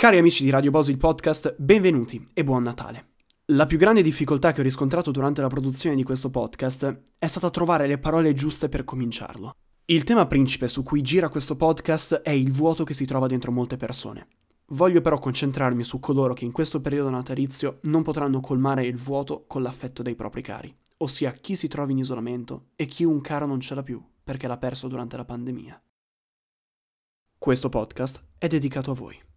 Cari amici di Radio Bosi il podcast, benvenuti e buon Natale. La più grande difficoltà che ho riscontrato durante la produzione di questo podcast è stata trovare le parole giuste per cominciarlo. Il tema principe su cui gira questo podcast è il vuoto che si trova dentro molte persone. Voglio però concentrarmi su coloro che in questo periodo natalizio non potranno colmare il vuoto con l'affetto dei propri cari, ossia chi si trova in isolamento e chi un caro non ce l'ha più perché l'ha perso durante la pandemia. Questo podcast è dedicato a voi.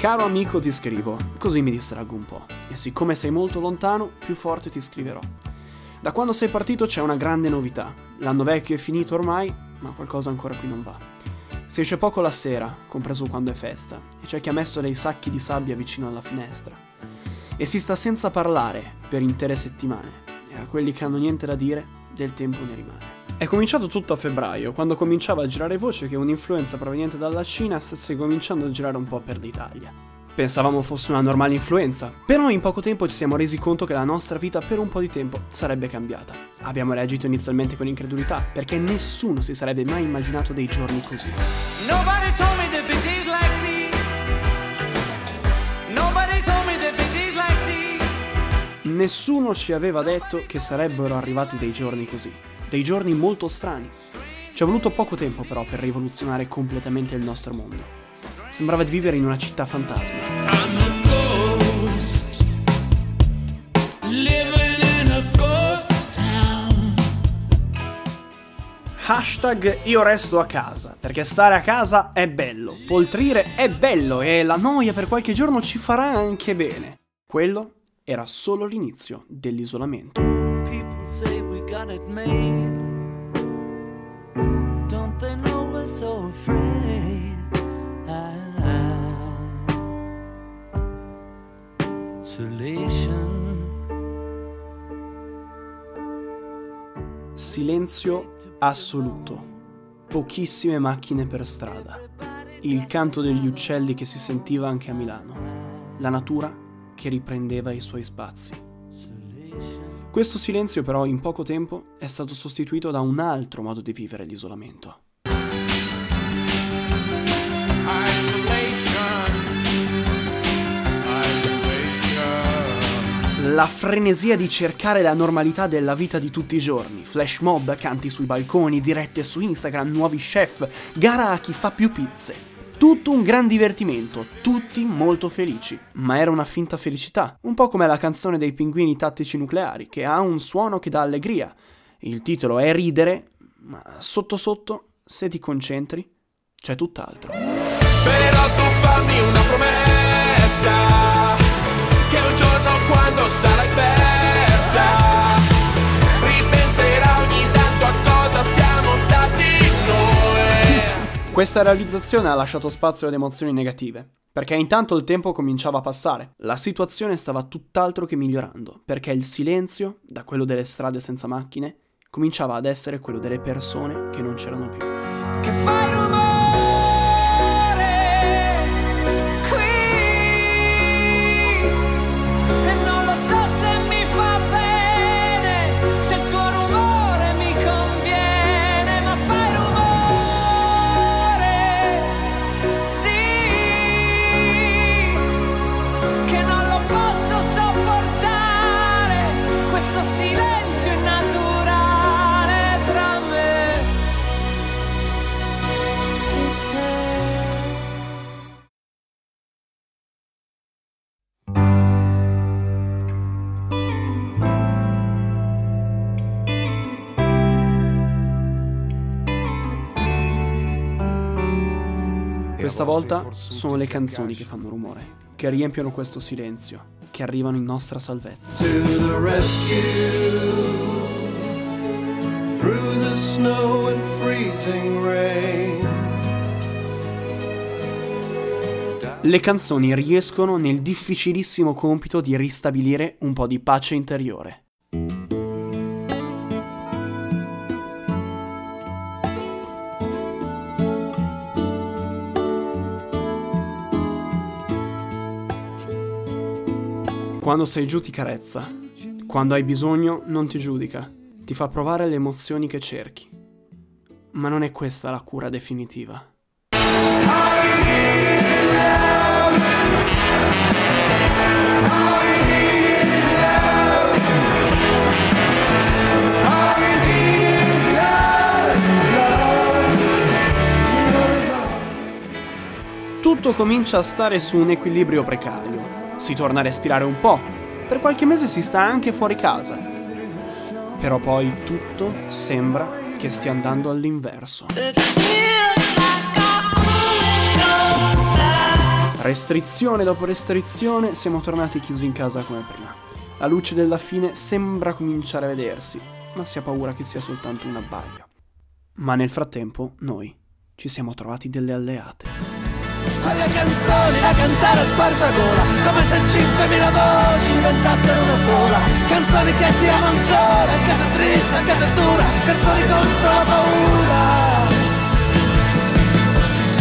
Caro amico ti scrivo, così mi distraggo un po', e siccome sei molto lontano, più forte ti scriverò. Da quando sei partito c'è una grande novità. L'anno vecchio è finito ormai, ma qualcosa ancora qui non va. Si esce poco la sera, compreso quando è festa, e c'è chi ha messo dei sacchi di sabbia vicino alla finestra. E si sta senza parlare per intere settimane, e a quelli che hanno niente da dire, del tempo ne rimane. È cominciato tutto a febbraio, quando cominciava a girare voce che un'influenza proveniente dalla Cina stesse cominciando a girare un po' per l'Italia. Pensavamo fosse una normale influenza, però in poco tempo ci siamo resi conto che la nostra vita per un po' di tempo sarebbe cambiata. Abbiamo reagito inizialmente con incredulità, perché nessuno si sarebbe mai immaginato dei giorni così. Nobody told me that big days like these. Nobody told me that big days like these. Nessuno ci aveva detto che sarebbero arrivati dei giorni così dei giorni molto strani. Ci è voluto poco tempo però per rivoluzionare completamente il nostro mondo. Sembrava di vivere in una città fantasma. Hashtag io resto a casa, perché stare a casa è bello, poltrire è bello e la noia per qualche giorno ci farà anche bene. Quello era solo l'inizio dell'isolamento. People say we got it made. Silenzio assoluto. Pochissime macchine per strada. Il canto degli uccelli che si sentiva anche a Milano. La natura che riprendeva i suoi spazi. Questo silenzio però in poco tempo è stato sostituito da un altro modo di vivere l'isolamento. La frenesia di cercare la normalità della vita di tutti i giorni, flash mob, canti sui balconi, dirette su Instagram, nuovi chef, gara a chi fa più pizze. Tutto un gran divertimento, tutti molto felici, ma era una finta felicità, un po' come la canzone dei pinguini tattici nucleari, che ha un suono che dà allegria. Il titolo è ridere, ma sotto sotto, se ti concentri, c'è tutt'altro. Però tu fammi Questa realizzazione ha lasciato spazio ad emozioni negative perché intanto il tempo cominciava a passare, la situazione stava tutt'altro che migliorando, perché il silenzio, da quello delle strade senza macchine, cominciava ad essere quello delle persone che non c'erano più. Che fai rumore? Questa volta sono le canzoni che fanno rumore, che riempiono questo silenzio, che arrivano in nostra salvezza. Le canzoni riescono nel difficilissimo compito di ristabilire un po' di pace interiore. Quando sei giù ti carezza, quando hai bisogno non ti giudica, ti fa provare le emozioni che cerchi. Ma non è questa la cura definitiva. Tutto comincia a stare su un equilibrio precario. Si torna a respirare un po'. Per qualche mese si sta anche fuori casa. Però poi tutto sembra che stia andando all'inverso. Restrizione dopo restrizione, siamo tornati chiusi in casa come prima. La luce della fine sembra cominciare a vedersi, ma si ha paura che sia soltanto un abbaglio. Ma nel frattempo, noi ci siamo trovati delle alleate. Alle canzoni da cantare a squarciagola Come se 5.000 voci diventassero una sola. Canzoni che ti amo ancora Anche se triste, anche se dura Canzoni contro la paura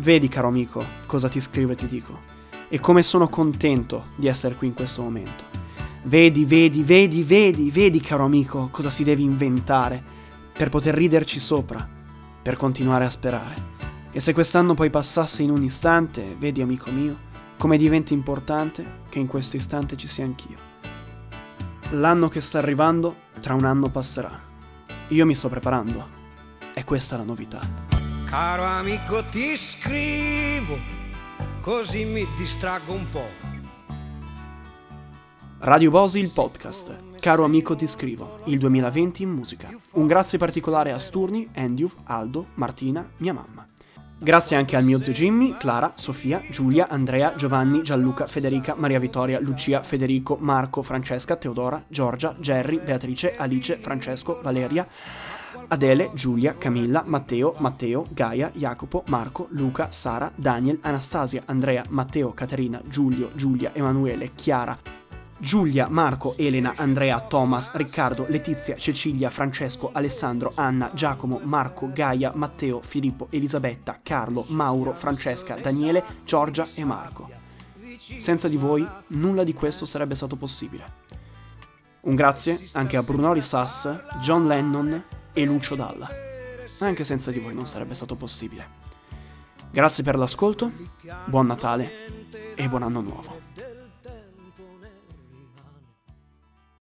Vedi, caro amico, cosa ti scrivo e ti dico, e come sono contento di essere qui in questo momento. Vedi, vedi, vedi, vedi, vedi, caro amico, cosa si deve inventare per poter riderci sopra, per continuare a sperare. E se quest'anno poi passasse in un istante, vedi, amico mio, come diventa importante che in questo istante ci sia anch'io. L'anno che sta arrivando, tra un anno passerà. Io mi sto preparando. E questa è la novità. Caro amico ti scrivo, così mi distraggo un po'. Radio Bosi il podcast. Caro amico ti scrivo, il 2020 in musica. Un grazie particolare a Sturni, Andrew, Aldo, Martina, mia mamma. Grazie anche al mio zio Jimmy, Clara, Sofia, Giulia, Andrea, Giovanni, Gianluca, Federica, Maria Vittoria, Lucia, Federico, Marco, Francesca, Teodora, Giorgia, Jerry, Beatrice, Alice, Francesco, Valeria, Adele, Giulia, Camilla, Matteo, Matteo, Gaia, Jacopo, Marco, Luca, Sara, Daniel, Anastasia, Andrea, Matteo, Caterina, Giulio, Giulia, Emanuele, Chiara, Giulia, Marco, Elena, Andrea, Thomas, Riccardo, Letizia, Cecilia, Francesco, Alessandro, Anna, Giacomo, Marco, Gaia, Matteo, Filippo, Elisabetta, Carlo, Mauro, Francesca, Daniele, Giorgia e Marco. Senza di voi nulla di questo sarebbe stato possibile. Un grazie anche a Bruno Sass, John Lennon e Lucio Dalla. Anche senza di voi non sarebbe stato possibile. Grazie per l'ascolto, buon Natale e buon anno nuovo.